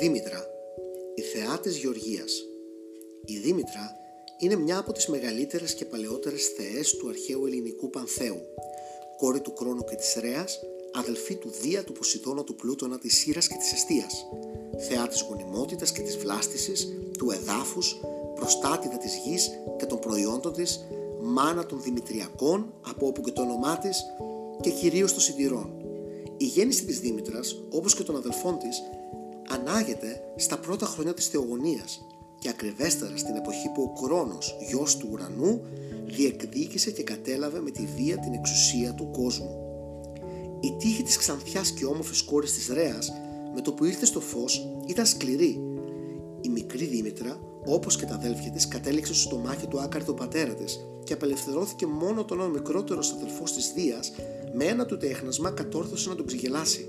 Δήμητρα, η θεά της Γεωργίας. Η Δήμητρα είναι μια από τις μεγαλύτερες και παλαιότερες θεές του αρχαίου ελληνικού πανθέου, κόρη του Κρόνου και της Ρέας, αδελφή του Δία, του Ποσειδώνα, του Πλούτονα, της Σύρας και της Εστίας, θεά της γονιμότητας και της βλάστησης, του εδάφους, προστάτηδα της γης και των προϊόντων της, μάνα των Δημητριακών, από όπου και το όνομά της, και κυρίως των Συντηρών. Η γέννηση της Δήμητρας, όπως και των αδελφών της, ανάγεται στα πρώτα χρόνια της θεογονίας και ακριβέστερα στην εποχή που ο Κρόνος, γιος του ουρανού, διεκδίκησε και κατέλαβε με τη βία την εξουσία του κόσμου. Η τύχη της ξανθιάς και όμορφης κόρης της Ρέας με το που ήρθε στο φως ήταν σκληρή. Η μικρή Δήμητρα, όπως και τα αδέλφια της, κατέληξε στο στομάχι του άκαρδου πατέρα της και απελευθερώθηκε μόνο όταν ο μικρότερος αδελφός της Δίας με ένα του τέχνασμα κατόρθωσε να τον ξεγελάσει.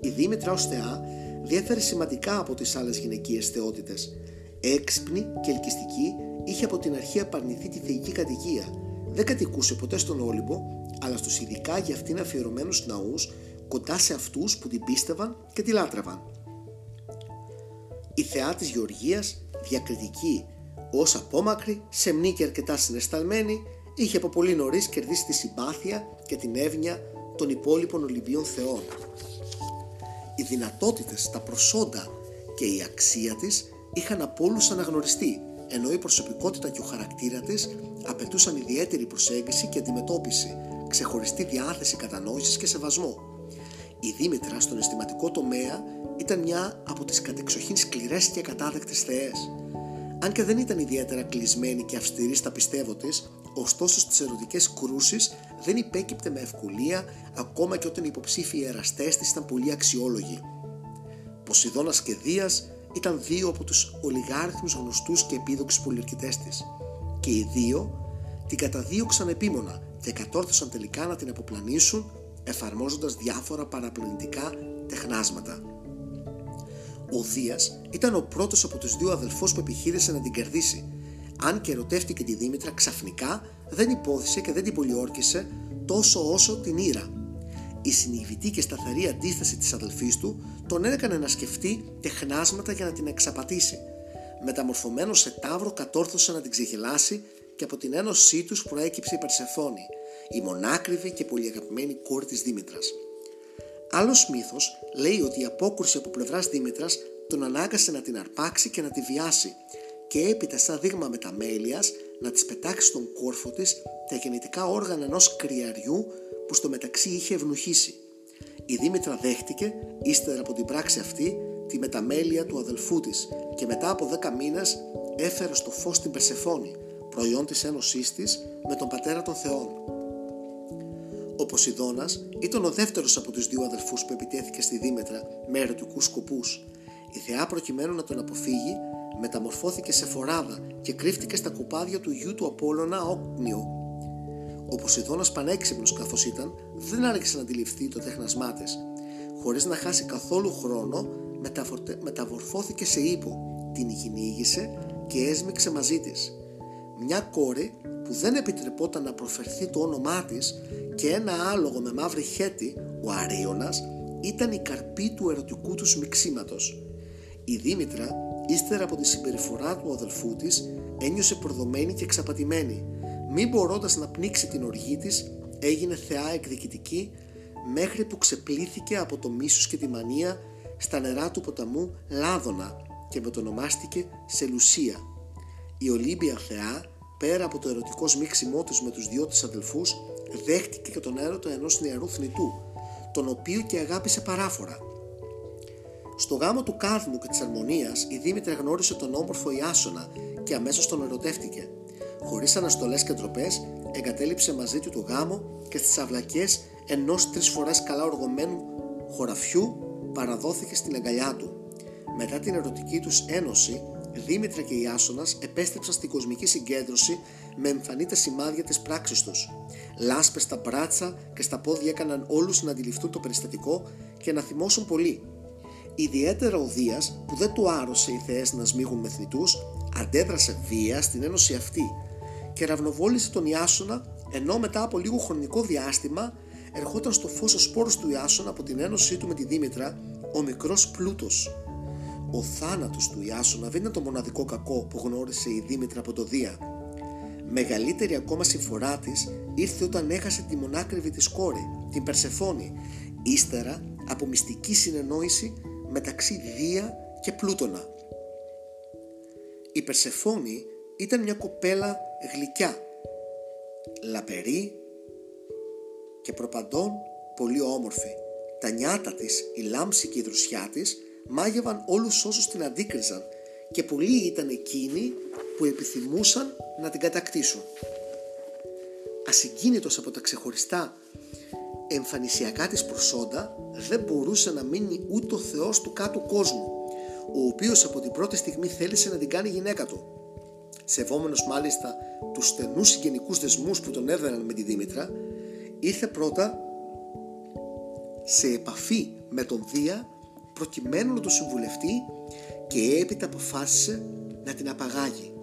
Η Δήμητρα ως θεά διέφερε σημαντικά από τις άλλες γυναικείες θεότητες. Έξυπνη και ελκυστική, είχε από την αρχή απαρνηθεί τη θεϊκή κατοικία. Δεν κατοικούσε ποτέ στον Όλυμπο, αλλά στους ειδικά για αυτήν αφιερωμένους ναούς, κοντά σε αυτούς που την πίστευαν και τη λάτρευαν. Η θεά της Γεωργίας, διακριτική ως απόμακρη, σεμνή και αρκετά συναισθαλμένη, είχε από πολύ νωρίς κερδίσει τη συμπάθεια και την εύνοια των υπόλοιπων Ολυμπίων θεών οι δυνατότητες, τα προσόντα και η αξία της είχαν από όλους αναγνωριστεί, ενώ η προσωπικότητα και ο χαρακτήρα της απαιτούσαν ιδιαίτερη προσέγγιση και αντιμετώπιση, ξεχωριστή διάθεση κατανόησης και σεβασμό. Η Δήμητρα στον αισθηματικό τομέα ήταν μια από τις κατεξοχήν σκληρές και κατάδεκτες θεές. Αν και δεν ήταν ιδιαίτερα κλεισμένη και αυστηρή στα πιστεύω της, ωστόσο στις ερωτικές κρούσεις δεν υπέκυπτε με ευκολία ακόμα και όταν οι υποψήφιοι εραστές της ήταν πολύ αξιόλογοι. Ποσειδώνας και Δίας ήταν δύο από τους ολιγάριθμους γνωστούς και επίδοξους πολιορκητές της και οι δύο την καταδίωξαν επίμονα και κατόρθωσαν τελικά να την αποπλανήσουν εφαρμόζοντας διάφορα παραπλανητικά τεχνάσματα. Ο Δίας ήταν ο πρώτος από τους δύο αδελφούς που επιχείρησε να την κερδίσει αν και ερωτεύτηκε τη Δήμητρα ξαφνικά δεν υπόθεσε και δεν την πολιόρκησε τόσο όσο την ήρα. Η συνειδητή και σταθερή αντίσταση της αδελφής του τον έκανε να σκεφτεί τεχνάσματα για να την εξαπατήσει. Μεταμορφωμένος σε τάβρο κατόρθωσε να την ξεγελάσει και από την ένωσή τους προέκυψε η Περσεφόνη, η μονάκριβη και πολυαγαπημένη κόρη της Δήμητρας. Άλλος μύθος λέει ότι η απόκρουση από πλευράς Δήμητρας τον ανάγκασε να την αρπάξει και να τη βιάσει και έπειτα σαν δείγμα μεταμέλειας να της πετάξει στον κόρφο της τα γεννητικά όργανα ενός κρυαριού που στο μεταξύ είχε ευνουχίσει. Η Δήμητρα δέχτηκε, ύστερα από την πράξη αυτή, τη μεταμέλεια του αδελφού της και μετά από δέκα μήνες έφερε στο φως την Περσεφόνη, προϊόν της ένωσής της με τον πατέρα των θεών. Ο Ποσειδώνας ήταν ο δεύτερος από τους δύο αδελφούς που επιτέθηκε στη Δήμετρα με ερωτικούς σκοπούς. Η θεά προκειμένου να τον αποφύγει μεταμορφώθηκε σε φοράδα και κρύφτηκε στα κοπάδια του γιου του Απόλλωνα Όκνιο. Ο Ποσειδώνας πανέξυπνος καθώς ήταν, δεν άρχισε να αντιληφθεί το τέχνασμά της. Χωρίς να χάσει καθόλου χρόνο, μεταμορφώθηκε σε ύπο, την κυνήγησε και έσμιξε μαζί της. Μια κόρη που δεν επιτρεπόταν να προφερθεί το όνομά της και ένα άλογο με μαύρη χέτη, ο Αρίωνας, ήταν η καρπή του ερωτικού του μιξίματος. Η Δήμητρα Ύστερα από τη συμπεριφορά του αδελφού της, ένιωσε προδομένη και εξαπατημένη. Μην μπορώντας να πνίξει την οργή της, έγινε θεά εκδικητική μέχρι που ξεπλήθηκε από το μίσος και τη μανία στα νερά του ποταμού Λάδωνα και μετονομάστηκε Σελουσία. Η Ολύμπια θεά, πέρα από το ερωτικό σμίξιμό της με τους δυο της αδελφούς, δέχτηκε και τον έρωτα ενός νεαρού θνητού, τον οποίο και αγάπησε παράφορα. Στο γάμο του Κάδμου και της Αρμονία, η Δήμητρα γνώρισε τον όμορφο Ιάσονα και αμέσως τον ερωτεύτηκε. Χωρίς αναστολές και ντροπές, εγκατέλειψε μαζί του το γάμο και στις αυλακές ενός τρεις φορές καλά οργωμένου χωραφιού παραδόθηκε στην αγκαλιά του. Μετά την ερωτική τους ένωση, Δήμητρα και Ιάσονας επέστρεψαν στην κοσμική συγκέντρωση με εμφανή τα σημάδια της πράξης τους. Λάσπες στα μπράτσα και στα πόδια έκαναν όλους να αντιληφθούν το περιστατικό και να θυμώσουν πολύ. Ιδιαίτερα ο Δίας που δεν του άρρωσε οι θεές να σμίγουν με θνητούς αντέδρασε βία στην ένωση αυτή και ραυνοβόλησε τον Ιάσονα ενώ μετά από λίγο χρονικό διάστημα ερχόταν στο φως ο σπόρος του Ιάσονα από την ένωσή του με τη Δήμητρα ο μικρός Πλούτος. ο θάνατος του Ιάσονα δεν ήταν το μοναδικό κακό που γνώρισε η Δήμητρα από το Δία. Μεγαλύτερη ακόμα συμφορά της ήρθε όταν έχασε τη μονάκριβη της κόρη, την Περσεφόνη, ύστερα από μυστική συνεννόηση μεταξύ Δία και Πλούτονα. Η Περσεφόνη ήταν μια κοπέλα γλυκιά, λαπερή και προπαντών πολύ όμορφη. Τα νιάτα της, η λάμψη και η δροσιά της μάγευαν όλους όσους την αντίκριζαν και πολλοί ήταν εκείνοι που επιθυμούσαν να την κατακτήσουν. Ασυγκίνητος από τα ξεχωριστά εμφανισιακά της προσόντα δεν μπορούσε να μείνει ούτε ο θεός του κάτω κόσμου ο οποίος από την πρώτη στιγμή θέλησε να την κάνει γυναίκα του. Σεβόμενος μάλιστα τους στενούς συγγενικούς δεσμούς που τον έδεραν με τη Δήμητρα ήρθε πρώτα σε επαφή με τον Δία προκειμένου να το συμβουλευτεί και έπειτα αποφάσισε να την απαγάγει.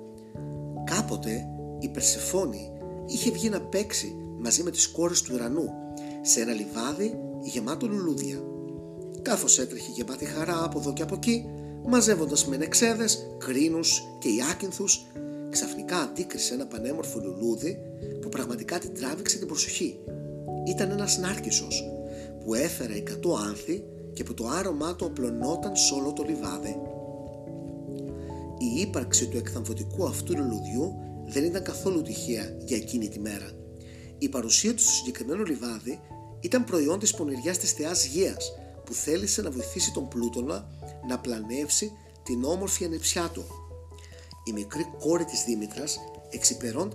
Κάποτε η Περσεφόνη είχε βγει να παίξει μαζί με τις κόρες του ουρανού σε ένα λιβάδι γεμάτο λουλούδια. Καθώς έτρεχε γεμάτη χαρά από εδώ και από εκεί, μαζεύοντας με νεξέδες, κρίνους και ιάκυνθους, ξαφνικά αντίκρισε ένα πανέμορφο λουλούδι που πραγματικά την τράβηξε την προσοχή. Ήταν ένας νάρκισσος που έφερε εκατό άνθη και που το άρωμά του απλωνόταν σε όλο το λιβάδι. Η ύπαρξη του εκθαμβωτικού αυτού λουλουδιού δεν ήταν καθόλου τυχαία για εκείνη τη μέρα. Η παρουσία του στο συγκεκριμένο λιβάδι ήταν προϊόν της πονηριάς της θεάς Γείας που θέλησε να βοηθήσει τον Πλούτονα να πλανεύσει την όμορφη ανεψιά του. Η μικρή κόρη της Δήμητρας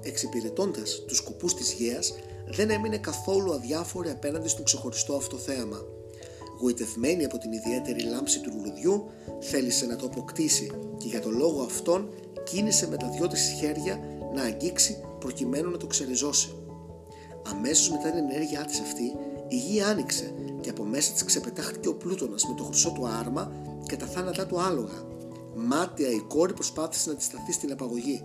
εξυπηρετώντας τους σκοπούς της Γείας δεν έμεινε καθόλου αδιάφορη απέναντι στο ξεχωριστό αυτό θέαμα. Γοητευμένη από την ιδιαίτερη λάμψη του λουλουδιού, θέλησε να το αποκτήσει και για τον λόγο αυτόν κίνησε με τα δυο της χέρια να αγγίξει προκειμένου να το ξεριζώσει. Αμέσως μετά την ενέργειά της αυτή, η γη άνοιξε και από μέσα της ξεπετάχτηκε ο Πλούτονας με το χρυσό του άρμα και τα θάνατά του άλογα. Μάτια η κόρη προσπάθησε να τη σταθεί στην απαγωγή.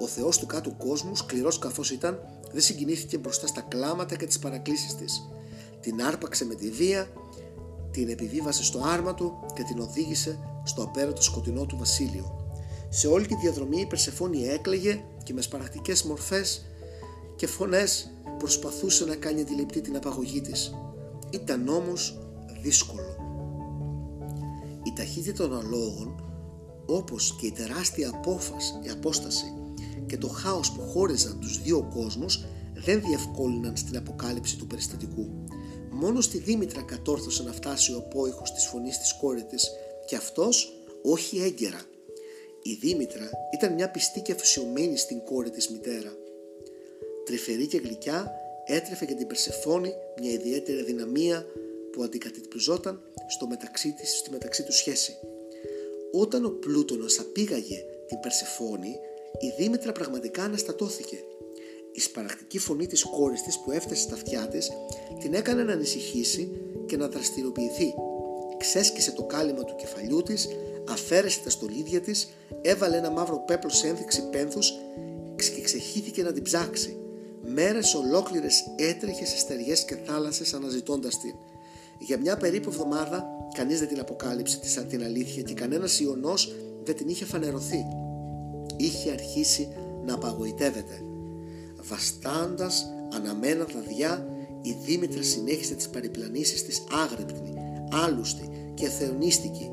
Ο Θεός του κάτω κόσμου, σκληρός καθώς ήταν, δεν συγκινήθηκε μπροστά στα κλάματα και τις παρακλήσεις της. Την άρπαξε με τη βία, την επιβίβασε στο άρμα του και την οδήγησε στο απέρατο σκοτεινό του βασίλειο. Σε όλη τη διαδρομή η Περσεφόνη έκλαιγε και με σπαρακτικές μορφές και φωνές προσπαθούσε να κάνει αντιληπτή την απαγωγή της. Ήταν όμως δύσκολο. Η ταχύτητα των αλόγων όπως και η τεράστια απόφαση, η απόσταση και το χάος που χώριζαν τους δύο κόσμους δεν διευκόλυναν στην αποκάλυψη του περιστατικού. Μόνο στη Δήμητρα κατόρθωσε να φτάσει ο απόϊχος της φωνής της κόρη της και αυτός όχι έγκαιρα. Η Δήμητρα ήταν μια πιστή και αφησιωμένη στην κόρη της μητέρα. Τρυφερή και γλυκιά έτρεφε για την Περσεφόνη μια ιδιαίτερη δυναμία που αντικατυπτριζόταν στο μεταξύ της, στη μεταξύ του σχέση. Όταν ο Πλούτονος απήγαγε την Περσεφόνη, η Δήμητρα πραγματικά αναστατώθηκε. Η σπαρακτική φωνή της κόρης της που έφτασε στα αυτιά της την έκανε να ανησυχήσει και να δραστηριοποιηθεί. Ξέσκησε το κάλυμα του κεφαλιού της, αφαίρεσε τα στολίδια της, έβαλε ένα μαύρο πέπλο σε ένδειξη πένθους και ξεχύθηκε να την ψάξει. Μέρες ολόκληρες έτρεχες σε στεριές και θάλασσες αναζητώντας την. Για μια περίπου εβδομάδα κανείς δεν την αποκάλυψε την αλήθεια και κανένας ιονός δεν την είχε φανερωθεί είχε αρχίσει να απαγοητεύεται. Βαστάντας αναμένα δαδιά, η Δήμητρα συνέχισε τις περιπλανήσεις της άγρυπνη, άλουστη και θεονίστικη,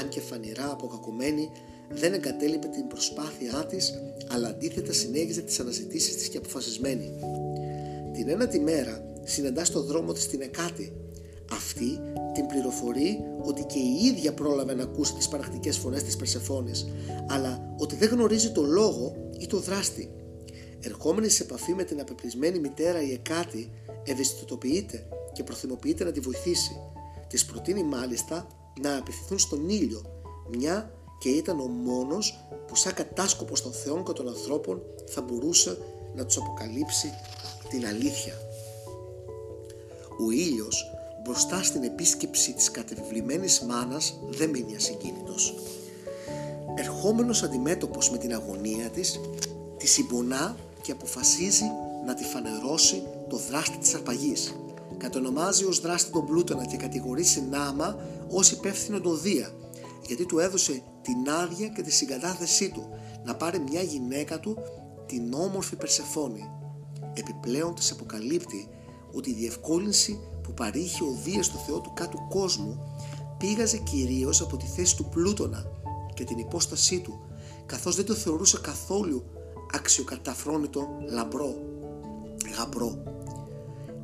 αν και φανηρά αποκακουμένη, δεν εγκατέλειπε την προσπάθειά της, αλλά αντίθετα συνέχιζε τις αναζητήσεις της και αποφασισμένη. Την ένα τη μέρα συναντά στο δρόμο της την Εκάτη. Αυτή την πληροφορεί ότι και η ίδια πρόλαβε να ακούσει τις παρακτικές φωνές της Περσεφόνης, αλλά ότι δεν γνωρίζει το λόγο ή το δράστη. Ερχόμενη σε επαφή με την απεπλισμένη μητέρα η Εκάτη, ευαισθητοποιείται και προθυμοποιείται να τη βοηθήσει. Της προτείνει μάλιστα να απευθυνθούν στον ήλιο, μια και ήταν ο μόνος που σαν κατάσκοπος των θεών και των ανθρώπων θα μπορούσε να τους αποκαλύψει την αλήθεια. Ο ήλιος μπροστά στην επίσκεψη της κατεβλημένης μάνας δεν μείνει ασυγκίνητος. Ερχόμενος αντιμέτωπος με την αγωνία της, τη συμπονά και αποφασίζει να τη φανερώσει το δράστη της αρπαγής. Κατονομάζει ως δράστη τον Πλούτονα και κατηγορεί συνάμα ως υπεύθυνο τον Δία γιατί του έδωσε την άδεια και τη συγκατάθεσή του να πάρει μια γυναίκα του την όμορφη Περσεφόνη. Επιπλέον της αποκαλύπτει ότι η διευκόλυνση που παρήχε ο Δίας στο Θεό του κάτω κόσμου πήγαζε κυρίως από τη θέση του Πλούτονα και την υπόστασή του καθώς δεν το θεωρούσε καθόλου αξιοκαταφρόνητο λαμπρό, γαμπρό.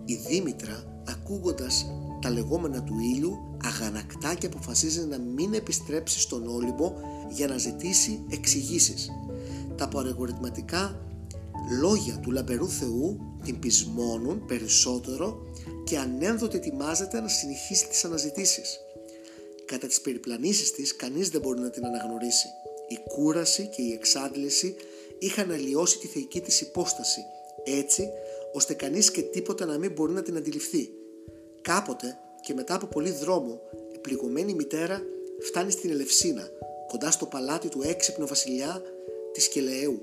Η Δήμητρα ακούγοντας τα λεγόμενα του ήλιου αγανακτά και αποφασίζει να μην επιστρέψει στον Όλυμπο για να ζητήσει εξηγήσεις. Τα παρεγορητματικά λόγια του λαμπερού Θεού την πεισμώνουν περισσότερο και ανένδοτε ετοιμάζεται να συνεχίσει τις αναζητήσεις. Κατά τις περιπλανήσεις της κανείς δεν μπορεί να την αναγνωρίσει. Η κούραση και η εξάντληση είχαν αλλοιώσει τη θεϊκή της υπόσταση έτσι ώστε κανείς και τίποτα να μην μπορεί να την αντιληφθεί. Κάποτε και μετά από πολύ δρόμο η πληγωμένη μητέρα φτάνει στην Ελευσίνα κοντά στο παλάτι του έξυπνου βασιλιά της Κελαίου.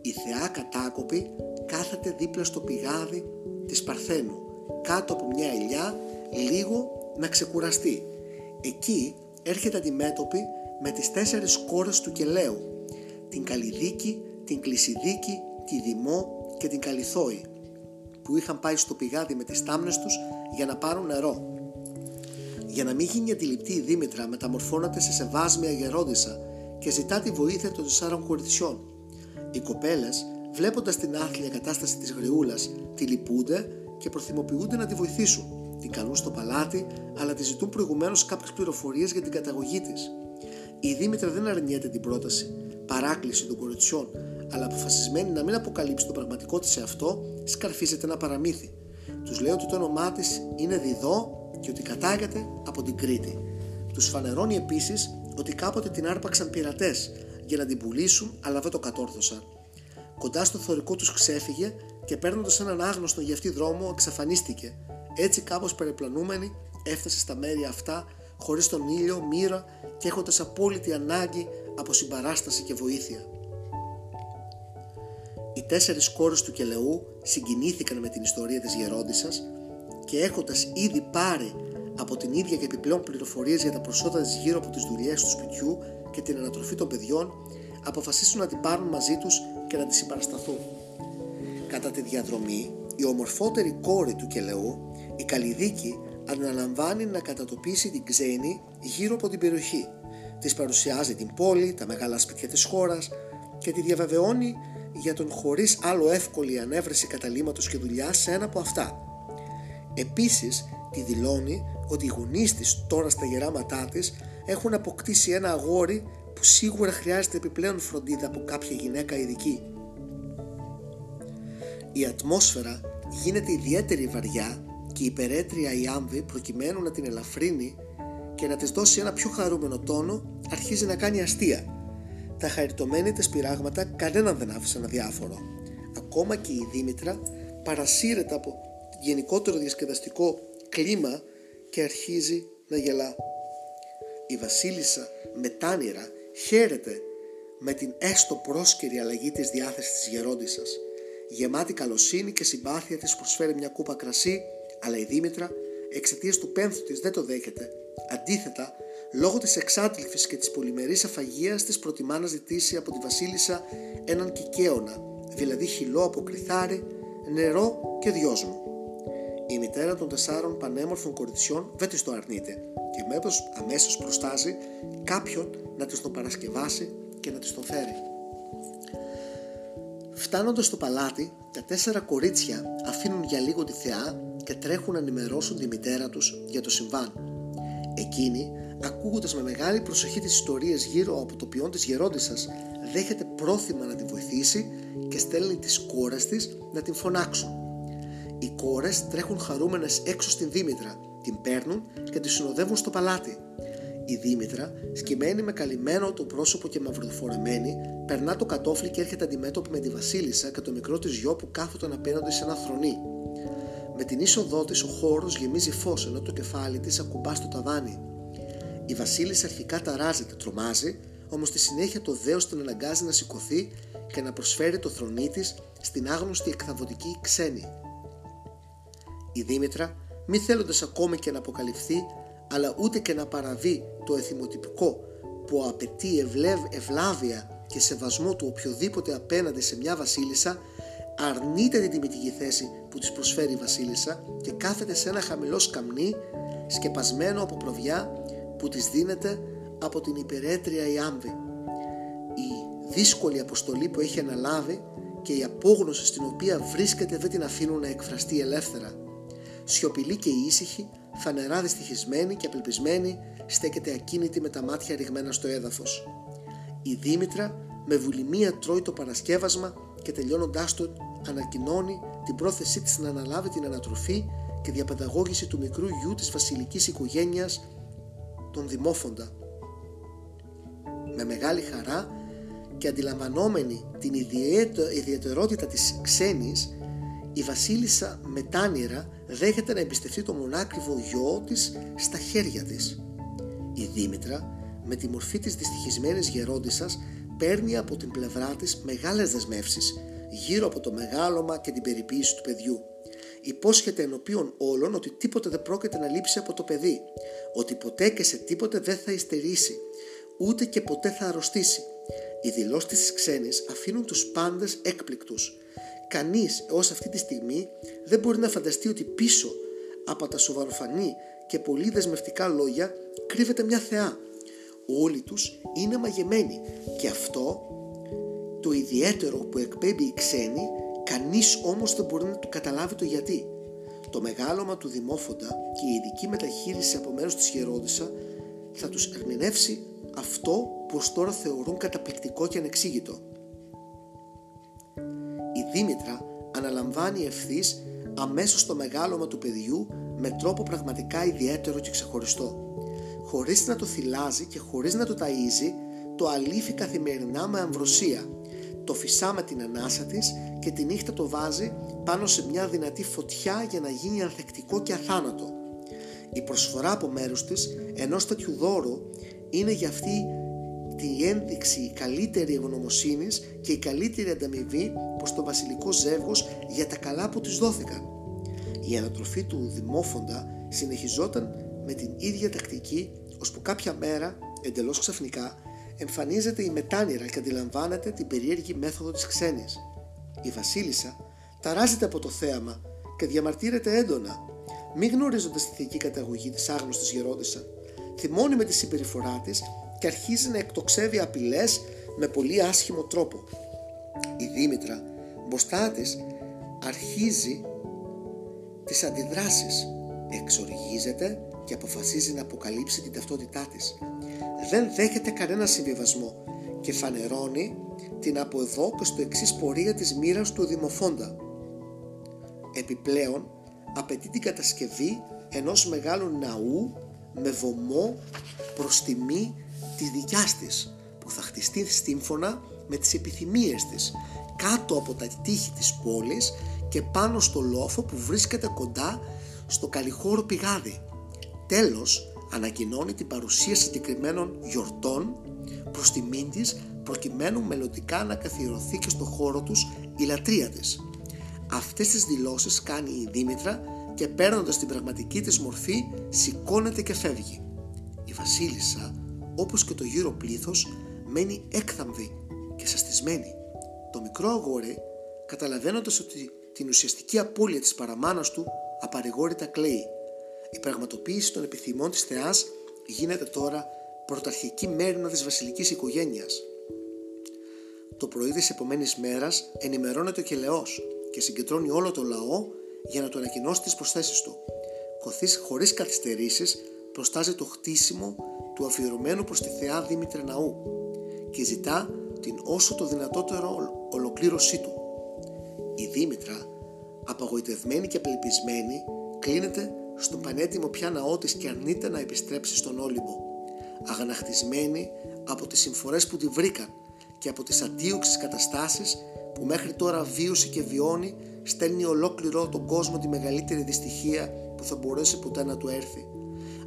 Η θεά κατάκοπη κάθεται δίπλα στο πηγάδι της Παρθένου κάτω από μια ελιά λίγο να ξεκουραστεί. Εκεί έρχεται αντιμέτωπη με τις τέσσερις κόρες του Κελαίου την Καλλιδίκη, την Κλεισιδίκη, τη Δημό και την Καλυθόη που είχαν πάει στο πηγάδι με τις τάμνες τους για να πάρουν νερό. Για να μην γίνει αντιληπτή η Δήμητρα μεταμορφώνεται σε σεβάσμια γερόντισσα και ζητά τη βοήθεια των τεσσάρων κοριτσιών. Οι κοπέλες, βλέποντας την άθλια κατάσταση της γριούλας, τη λυπούνται και προθυμοποιούνται να τη βοηθήσουν. Την καλούν στο παλάτι, αλλά τη ζητούν προηγουμένως κάποιες πληροφορίες για την καταγωγή της. Η Δήμητρα δεν αρνιέται την πρόταση, παράκληση των κοριτσιών, αλλά αποφασισμένη να μην αποκαλύψει το πραγματικό της σε αυτό, σκαρφίζεται ένα παραμύθι. Τους λέει ότι το όνομά της είναι Διδό και ότι κατάγεται από την Κρήτη. Τους φανερώνει επίσης ότι κάποτε την άρπαξαν πειρατές για να την πουλήσουν, αλλά δεν το κατόρθωσαν. Κοντά στο θωρικό τους ξέφυγε και παίρνοντας έναν άγνωστο για αυτή δρόμο εξαφανίστηκε. Έτσι κάπως περιπλανούμενη έφτασε στα μέρη αυτά χωρίς τον ήλιο, μοίρα και έχοντας απόλυτη ανάγκη από συμπαράσταση και βοήθεια. Οι τέσσερις κόρες του Κελεού συγκινήθηκαν με την ιστορία της γερόντισσας και έχοντας ήδη πάρει από την ίδια και επιπλέον πληροφορίες για τα προσώτα της γύρω από τις δουλειές του σπιτιού και την ανατροφή των παιδιών, αποφασίσουν να την πάρουν μαζί τους και να τη συμπαρασταθούν. Κατά τη διαδρομή, η ομορφότερη κόρη του Κελεού, η Καλλιδίκη, αναλαμβάνει να κατατοπίσει την ξένη γύρω από την περιοχή. Της παρουσιάζει την πόλη, τα μεγάλα σπίτια της χώρας και τη διαβεβαιώνει για τον χωρίς άλλο εύκολη ανέβρεση καταλήμματος και δουλειά σε ένα από αυτά. Επίσης, τη δηλώνει ότι οι γονείς της τώρα στα γεράματά της έχουν αποκτήσει ένα αγόρι που σίγουρα χρειάζεται επιπλέον φροντίδα από κάποια γυναίκα ειδική. Η ατμόσφαιρα γίνεται ιδιαίτερη βαριά και υπερέτρια η άμβη προκειμένου να την ελαφρύνει και να της δώσει ένα πιο χαρούμενο τόνο αρχίζει να κάνει αστεία τα χαριτωμένη της πειράγματα κανέναν δεν άφησαν αδιάφορο. Ακόμα και η Δήμητρα παρασύρεται από γενικότερο διασκεδαστικό κλίμα και αρχίζει να γελά. Η Βασίλισσα μετάνυρα χαίρεται με την έστω πρόσκαιρη αλλαγή της διάθεσης της γερόντισσας. Γεμάτη καλοσύνη και συμπάθεια της προσφέρει μια κούπα κρασί, αλλά η Δήμητρα εξαιτίας του πένθου της δεν το δέχεται. Αντίθετα, λόγω της εξάτληφης και της πολυμερής αφαγίας της προτιμά να ζητήσει από τη βασίλισσα έναν κικαίωνα, δηλαδή χυλό από κρυθάρι, νερό και δυόσμο. Η μητέρα των τεσσάρων πανέμορφων κοριτσιών δεν της το αρνείται και μέπως αμέσως προστάζει κάποιον να της το παρασκευάσει και να της το φέρει. Φτάνοντας στο παλάτι, τα τέσσερα κορίτσια αφήνουν για λίγο τη θεά και τρέχουν να ενημερώσουν τη μητέρα τους για το συμβάν. Εκείνη ακούγοντας με μεγάλη προσοχή τις ιστορίες γύρω από το ποιόν της γερόντισσας, δέχεται πρόθυμα να τη βοηθήσει και στέλνει τις κόρες της να την φωνάξουν. Οι κόρες τρέχουν χαρούμενες έξω στην Δήμητρα, την παίρνουν και τη συνοδεύουν στο παλάτι. Η Δήμητρα, σκυμμένη με καλυμμένο το πρόσωπο και μαυροφορεμένη, περνά το κατόφλι και έρχεται αντιμέτωπη με τη Βασίλισσα και το μικρό της γιο που κάθονταν απέναντι σε ένα θρονί. Με την είσοδό της ο χώρος γεμίζει φως ενώ το κεφάλι της ακουμπά στο ταβάνι. Η Βασίλισσα αρχικά ταράζεται, τρομάζει, όμως στη συνέχεια το δέος την αναγκάζει να σηκωθεί και να προσφέρει το θρονί της στην άγνωστη εκθαβωτική ξένη. Η Δήμητρα, μη θέλοντας ακόμη και να αποκαλυφθεί, αλλά ούτε και να παραβεί το εθιμοτυπικό που απαιτεί ευλεύ, ευλάβεια και σεβασμό του οποιοδήποτε απέναντι σε μια βασίλισσα αρνείται την τιμητική θέση που της προσφέρει η βασίλισσα και κάθεται σε ένα χαμηλό σκαμνί σκεπασμένο από προβιά που της δίνεται από την υπερέτρια Ιάμβη. Η δύσκολη αποστολή που έχει αναλάβει και η απόγνωση στην οποία βρίσκεται δεν την αφήνουν να εκφραστεί ελεύθερα. Σιωπηλή και ήσυχη, φανερά δυστυχισμένη και απελπισμένη, στέκεται ακίνητη με τα μάτια ρηγμένα στο έδαφος. Η Δήμητρα με βουλημία τρώει το παρασκεύασμα και τελειώνοντάς το ανακοινώνει την πρόθεσή της να αναλάβει την ανατροφή και διαπαιδαγώγηση του μικρού γιου της βασιλικής οικογένειας, τον Δημόφοντα. Με μεγάλη χαρά και αντιλαμβανόμενη την ιδιαιτερότητα της ξένης, η βασίλισσα μετάνυρα δέχεται να εμπιστευτεί το μονάκριβο γιο της στα χέρια της. Η Δήμητρα, με τη μορφή της δυστυχισμένης γερόντισσας, παίρνει από την πλευρά της μεγάλες δεσμεύσεις γύρω από το μεγάλωμα και την περιποίηση του παιδιού. Υπόσχεται ενωπίον όλων ότι τίποτε δεν πρόκειται να λείψει από το παιδί, ότι ποτέ και σε τίποτε δεν θα υστερήσει, ούτε και ποτέ θα αρρωστήσει. Οι δηλώσεις της ξένης αφήνουν τους πάντες έκπληκτους. Κανείς έως αυτή τη στιγμή δεν μπορεί να φανταστεί ότι πίσω από τα σοβαροφανή και πολύ δεσμευτικά λόγια κρύβεται μια θεά. Όλοι τους είναι μαγεμένοι και αυτό το ιδιαίτερο που εκπέμπει η ξένη κανείς όμως δεν μπορεί να του καταλάβει το γιατί. Το μεγάλωμα του Δημόφοντα και η ειδική μεταχείριση από μέρους της Γερόντισσα θα τους ερμηνεύσει αυτό που ως τώρα θεωρούν καταπληκτικό και ανεξήγητο. Η Δήμητρα αναλαμβάνει ευθύς αμέσως το μεγάλωμα του παιδιού με τρόπο πραγματικά ιδιαίτερο και ξεχωριστό. Χωρίς να το θυλάζει και χωρίς να το ταΐζει, το αλήφει καθημερινά με αμβροσία. Το φυσά με την ανάσα της και τη νύχτα το βάζει πάνω σε μια δυνατή φωτιά για να γίνει ανθεκτικό και αθάνατο. Η προσφορά από μέρους της ενός τέτοιου δώρου είναι για αυτή τη ένδειξη η καλύτερη ευγνωμοσύνης και η καλύτερη ανταμοιβή προς το βασιλικό ζεύγος για τα καλά που της δόθηκαν. Η ανατροφή του Δημόφοντα συνεχιζόταν με την ίδια τακτική ώσπου κάποια μέρα, εντελώς ξαφνικά, εμφανίζεται η μετάνυρα και αντιλαμβάνεται την περίεργη μέθοδο της ξένης. Η βασίλισσα ταράζεται από το θέαμα και διαμαρτύρεται έντονα, μη γνωρίζοντας τη θετική καταγωγή της άγνωστης γερόντισσας. Θυμώνει με τη συμπεριφορά της και αρχίζει να εκτοξεύει απειλές με πολύ άσχημο τρόπο. Η Δήμητρα μπροστά της αρχίζει τις αντιδράσεις, εξοργίζεται και αποφασίζει να αποκαλύψει την ταυτότητά της. Δεν δέχεται κανένα συμβιβασμό και φανερώνει την από εδώ και στο εξής πορεία της μοίρας του Δημοφόντα. Επιπλέον απαιτεί την κατασκευή ενός μεγάλου ναού με βωμό προς τιμή της δικιάς της που θα χτιστεί σύμφωνα με τις επιθυμίες της κάτω από τα τείχη της πόλης και πάνω στο λόφο που βρίσκεται κοντά στο καλυχώρο πηγάδι. Τέλος, ανακοινώνει την παρουσία συγκεκριμένων γιορτών προς τιμήν της προκειμένου μελλοντικά να καθιερωθεί και στο χώρο τους η λατρεία της. Αυτές τις δηλώσεις κάνει η Δήμητρα και παίρνοντας την πραγματική της μορφή σηκώνεται και φεύγει. Η βασίλισσα όπως και το γύρο πλήθος μένει έκθαμβη και σαστισμένη. Το μικρό αγόρι καταλαβαίνοντας ότι την ουσιαστική απώλεια της παραμάνας του απαρηγόρητα κλαίει. Η πραγματοποίηση των επιθυμών της θεάς γίνεται τώρα πρωταρχική μέρημνα της βασιλικής οικογένειας. Το πρωί της επομένης μέρας ενημερώνεται ο κελεός και συγκεντρώνει όλο το λαό για να του ανακοινώσει τις προσθέσεις του. Κοθής χωρίς καθυστερήσεις προστάζει το χτίσιμο του αφιερωμένου προς τη Θεά Δήμητρα Ναού και ζητά την όσο το δυνατότερο ολοκλήρωσή του. Η Δήμητρα, απαγοητευμένη και απελπισμένη, κλείνεται στον πανέτοιμο πια ναό της και αρνείται να επιστρέψει στον Όλυμπο. Αγαναχτισμένη από τις συμφορές που τη βρήκαν και από τις αντίοξεις καταστάσεις που μέχρι τώρα βίωσε και βιώνει στέλνει ολόκληρο τον κόσμο τη μεγαλύτερη δυστυχία που θα μπορέσει ποτέ να του έρθει.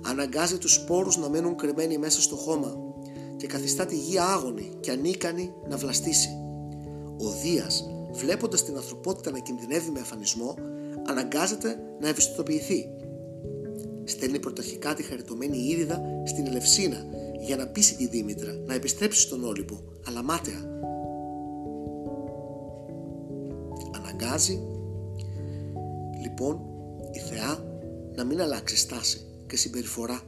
Αναγκάζει τους σπόρους να μένουν κρεμμένοι μέσα στο χώμα και καθιστά τη γη άγωνη και ανίκανη να βλαστήσει. Ο Δίας, βλέποντας την ανθρωπότητα να κινδυνεύει με αφανισμό, αναγκάζεται να ευαισθητοποιηθεί. Στέλνει πρωταρχικά τη χαριτωμένη Ήριδα στην Ελευσίνα για να πείσει τη Δήμητρα να επιστρέψει στον Όλυμπο, αλλά μάταια. Αναγκάζει λοιπόν η θεά να μην αλλάξει στάση και συμπεριφορά.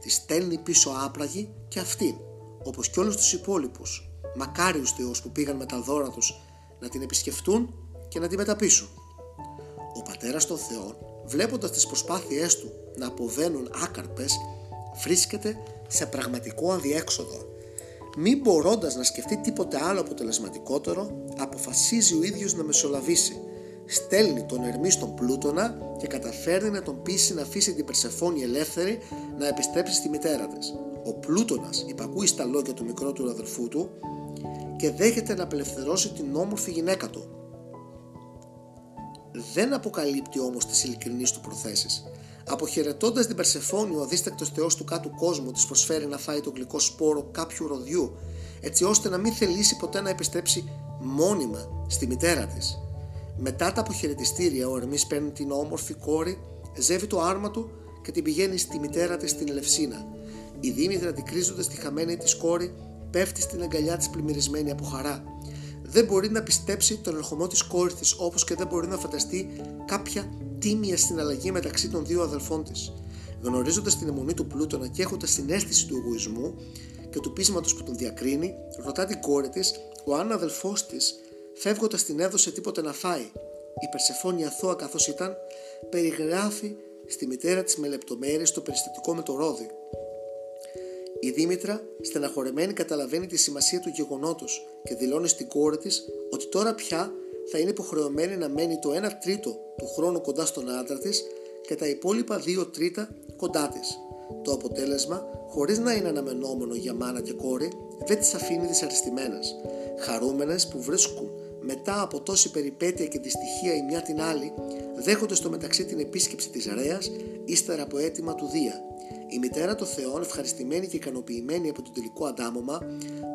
Τη στέλνει πίσω άπραγη και αυτήν, όπως και όλους τους υπόλοιπους, μακάριους θεούς που πήγαν με τα δώρα τους να την επισκεφτούν και να την μεταπίσουν. Ο πατέρας των θεών, βλέποντας τις προσπάθειές του να αποβαίνουν άκαρπες, βρίσκεται σε πραγματικό αδιέξοδο. Μην μπορώντας να σκεφτεί τίποτε άλλο αποτελεσματικότερο, αποφασίζει ο ίδιος να μεσολαβήσει. Στέλνει τον Ερμή στον Πλούτονα και καταφέρνει να τον πείσει να αφήσει την Περσεφόνη ελεύθερη να επιστρέψει στη μητέρα της. Ο Πλούτονας υπακούει στα λόγια του μικρότερου αδερφού του και δέχεται να απελευθερώσει την όμορφη γυναίκα του. Δεν αποκαλύπτει όμως τις ειλικρινείς του προθέσεις. Αποχαιρετώντας την Περσεφόνη, ο αδίστακτος θεός του κάτω κόσμου της προσφέρει να φάει το γλυκό σπόρο κάποιου ροδιού, έτσι ώστε να μην θελήσει ποτέ να επιστρέψει μόνιμα στη μητέρα της. Μετά τα αποχαιρετιστήρια, ο Ερμής παίρνει την όμορφη κόρη, ζεύει το άρμα του και την πηγαίνει στη μητέρα της στην Ελευσίνα. Η Δήμητρα, αντικρίζοντα τη χαμένη της κόρη, πέφτει στην αγκαλιά της πλημμυρισμένη από χαρά. Δεν μπορεί να πιστέψει τον ερχομό της κόρη τη, όπως και δεν μπορεί να φανταστεί κάποια τίμια στην αλλαγή μεταξύ των δύο αδελφών της. Γνωρίζοντας την αιμονή του Πλούτονα και έχοντας την αίσθηση του εγωισμού και του πείσματος που τον διακρίνει, ρωτά την κόρη της ο αν αδελφός της, φεύγοντας την έδωσε τίποτε να φάει; Η Περσεφόνη αθώα καθώς ήταν, περιγράφει στη μητέρα της με λεπτομέρειες το περιστατικό με το ρόδι. Η Δήμητρα, στεναχωρεμένη, καταλαβαίνει τη σημασία του γεγονότος και δηλώνει στην κόρη της ότι τώρα πια θα είναι υποχρεωμένη να μένει το 1 τρίτο του χρόνου κοντά στον άντρα της και τα υπόλοιπα 2 τρίτα κοντά της. Το αποτέλεσμα, χωρίς να είναι αναμενόμενο για μάνα και κόρη, δεν τις αφήνει δυσαρεστημένες. Χαρούμενες που βρίσκουν μετά από τόση περιπέτεια και δυστυχία η μια την άλλη, δέχονται στο μεταξύ την επίσκεψη της Ρέας ύστερα από αίτημα του Δία. Η μητέρα των Θεών, ευχαριστημένη και ικανοποιημένη από το τελικό αντάμωμα,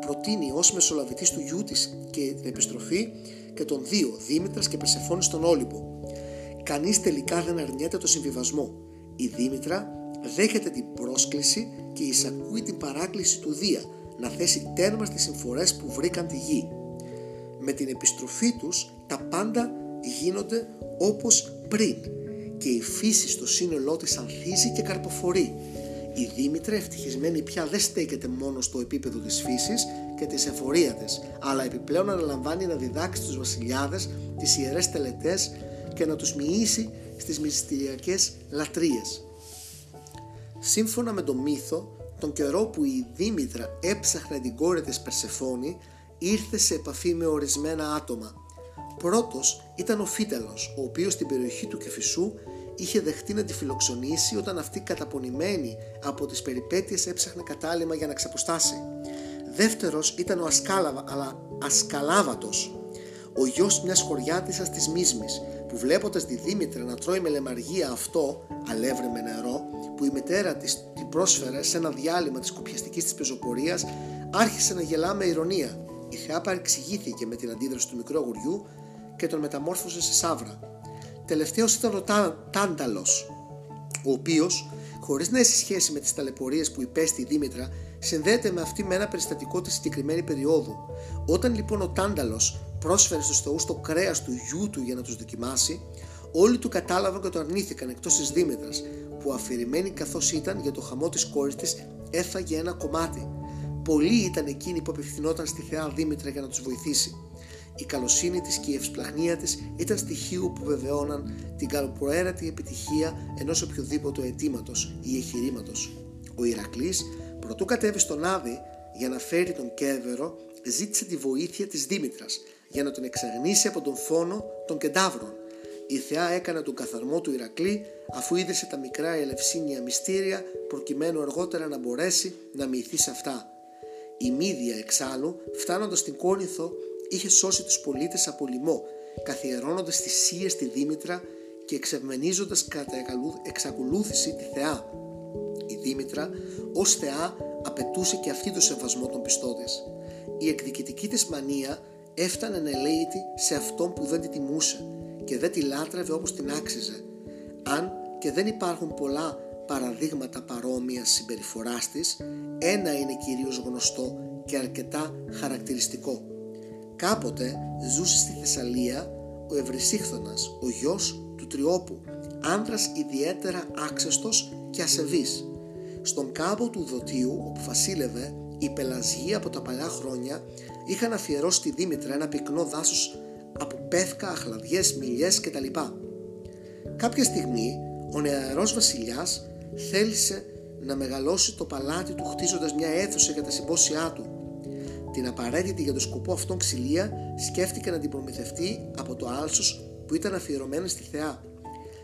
προτείνει ως μεσολαβητής του γιού της και την επιστροφή και των δύο, Δήμητρας και Περσεφόνη στον Όλυμπο. Κανείς τελικά δεν αρνιέται το συμβιβασμό. Η Δήμητρα δέχεται την πρόσκληση και εισακούει την παράκληση του Δία να θέσει τέρμα στις συμφορές που βρήκαν τη γη. Με την επιστροφή τους τα πάντα γίνονται όπως πριν και η φύση στο σύνολό της ανθίζει και καρποφορεί. Η Δήμητρα ευτυχισμένη πια δεν στέκεται μόνο στο επίπεδο της φύσης και της εφορία της, αλλά επιπλέον αναλαμβάνει να διδάξει τους βασιλιάδες τις ιερές τελετές και να τους μοιήσει στις μυστηριακές λατρείες. Σύμφωνα με τον μύθο, τον καιρό που η Δήμητρα έψαχνε την κόρη της Περσεφόνη, ήρθε σε επαφή με ορισμένα άτομα. Πρώτος ήταν ο Φίτελος, ο οποίος στην περιοχή του Κεφισού είχε δεχτεί να τη φιλοξενήσει όταν αυτή καταπονημένη από τις περιπέτειες έψαχνε κατάλημα για να ξαποστάσει. Δεύτερος ήταν ο Ασκάλαβα, αλλά Ασκαλάβατος, ο γιος μιας χωριάτισσας της Μίσμης, που βλέποντας τη Δήμητρα να τρώει με λεμαργία αυτό, αλεύρι με νερό, που η μητέρα της την πρόσφερε σε ένα διάλειμμα της κοπιαστικής της πεζοπορίας, άρχισε να γελά με ηρωνία. Η θεά παρεξηγήθηκε με την αντίδραση του μικρού αγουριού και τον μεταμόρφωσε σε σαύρα. Τελευταίος ήταν ο Τάνταλος, ο οποίος, χωρίς να έχει σχέση με τις ταλαιπωρίες που υπέστη η Δήμητρα, συνδέεται με αυτή με ένα περιστατικό της συγκεκριμένη περίοδου. Όταν λοιπόν ο Τάνταλος πρόσφερε στους θεούς το κρέας του γιού του για να τους δοκιμάσει, όλοι του κατάλαβαν και το αρνήθηκαν εκτός της Δήμητρας, που αφηρημένη καθώς ήταν για το χαμό της κόρης της έφαγε ένα κομμάτι. Πολλοί ήταν εκείνοι που απευθυνόταν στη θεά Δήμητρα για να τους βοηθήσει. Η καλοσύνη της και η ευσπλαχνία της ήταν στοιχείο που βεβαιώναν την καλοπροαίρατη επιτυχία ενός οποιοδήποτε αιτήματος ή εγχειρήματο. Ο Ηρακλής, προτού κατέβει στον Άδη για να φέρει τον Κέρβερο, ζήτησε τη βοήθεια της Δήμητρας για να τον εξαγνίσει από τον φόνο των κεντάβρων. Η θεά έκανε τον καθαρμό του Ηρακλή αφού είδησε τα μικρά ελευσίνια μυστήρια προκειμένου αργότερα να μπορέσει να μυηθεί σε αυτά. Η Μύδια εξάλλου φτάνοντας στην Κόρινθο είχε σώσει τους πολίτες από λοιμό, καθιερώνοντας θυσίες στη Δήμητρα και εξευμενίζοντας κατά εξακολούθηση τη θεά. Η Δήμητρα ως θεά απαιτούσε και αυτή το σεβασμό των πιστώτες. Η εκδικητική της μανία έφτανε ελέητη σε αυτόν που δεν τη τιμούσε και δεν τη λάτρευε όπως την άξιζε. Αν και δεν υπάρχουν πολλά παραδείγματα παρόμοιας συμπεριφοράς της, ένα είναι κυρίως γνωστό και αρκετά χαρακτηριστικό. Κάποτε ζούσε στη Θεσσαλία ο Ευρυσίχθωνας, ο γιος του Τριόπου, άντρας ιδιαίτερα άξεστος και ασεβής. Στον κάμπο του Δοτίου, όπου βασίλευε, οι πελασγοί από τα παλιά χρόνια είχαν αφιερώσει στη Δήμητρα ένα πυκνό δάσος από πεύκα, αχλαδιές, μιλιές κτλ. Κάποια στιγμή ο νεαρός βασιλιάς θέλησε να μεγαλώσει το παλάτι του χτίζοντας μια αίθουσα για τα συμπόσια του. Την απαραίτητη για το σκοπό αυτόν ξυλία σκέφτηκε να την προμηθευτεί από το άλσος που ήταν αφιερωμένο στη θεά.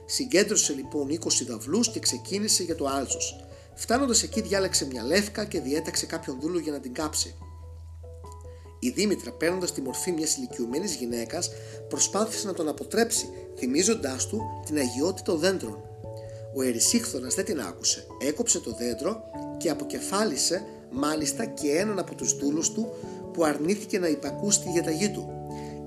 Συγκέντρωσε λοιπόν 20 δαυλούς και ξεκίνησε για το άλσος. Φτάνοντας εκεί διάλεξε μια λεύκα και διέταξε κάποιον δούλο για να την κάψει. Η Δήμητρα, παίρνοντας τη μορφή μιας ηλικιωμένης γυναίκας, προσπάθησε να τον αποτρέψει, θυμίζοντάς του την αγιότητα των δέντρων. Ο Ερησίχθονα δεν την άκουσε, έκοψε το δέντρο και αποκεφάλισε μάλιστα και έναν από τους δούλους του που αρνήθηκε να υπακούσει τη διαταγή του.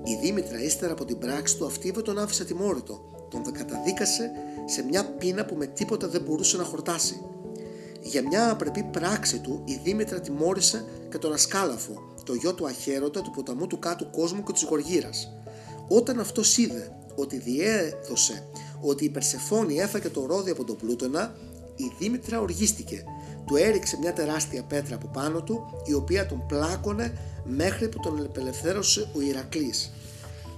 Η Δήμητρα ύστερα από την πράξη του αυτή τον άφησε τιμόρυτο, τον καταδίκασε σε μια πείνα που με τίποτα δεν μπορούσε να χορτάσει. Για μια απρεπή πράξη του η Δήμητρα τιμώρησε και τον Ασκάλαφο, το γιο του Αχαίροντα του ποταμού του κάτω κόσμου και της Γοργύρας. Όταν αυτός είδε ότι διέδωσε ότι η Περσεφόνη έφαγε το ρόδι από τον Πλούτονα, η Δήμητρα οργίστηκε. Του έριξε μια τεράστια πέτρα από πάνω του, η οποία τον πλάκωνε μέχρι που τον απελευθέρωσε ο Ηρακλής.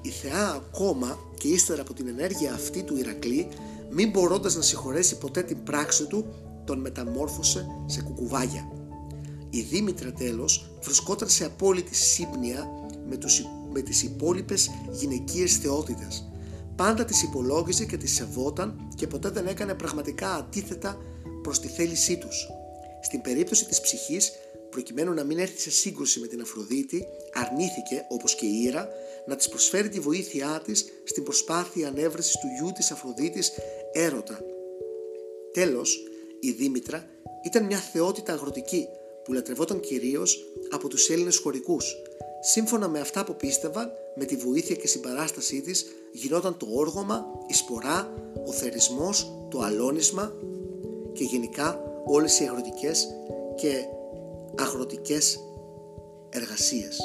Η θεά ακόμα και ύστερα από την ενέργεια αυτή του Ηρακλή, μην μπορώντας να συγχωρέσει ποτέ την πράξη του, τον μεταμόρφωσε σε κουκουβάγια. Η Δήμητρα τέλος βρισκόταν σε απόλυτη σύμπνοια με, τους, με τις υπόλοιπες γυναικείες θεότητες. Πάντα τις υπολόγιζε και τις σεβόταν και ποτέ δεν έκανε πραγματικά αντίθετα προς τη θέλησή τους. Στην περίπτωση της ψυχής, προκειμένου να μην έρθει σε σύγκρουση με την Αφροδίτη, αρνήθηκε, όπως και η Ήρα, να της προσφέρει τη βοήθειά της στην προσπάθεια ανέβρεσης του γιού της Αφροδίτης Έρωτα. Τέλος, η Δήμητρα ήταν μια θεότητα αγροτική που λατρευόταν κυρίως από τους Έλληνες χωρικούς. Σύμφωνα με αυτά που πίστευαν, με τη βοήθεια και συμπαράστασή της γινόταν το όργωμα, η σπορά, ο θερισμός, το αλώνισμα και γενικά όλες οι αγροτικές και αγροτικές εργασίες.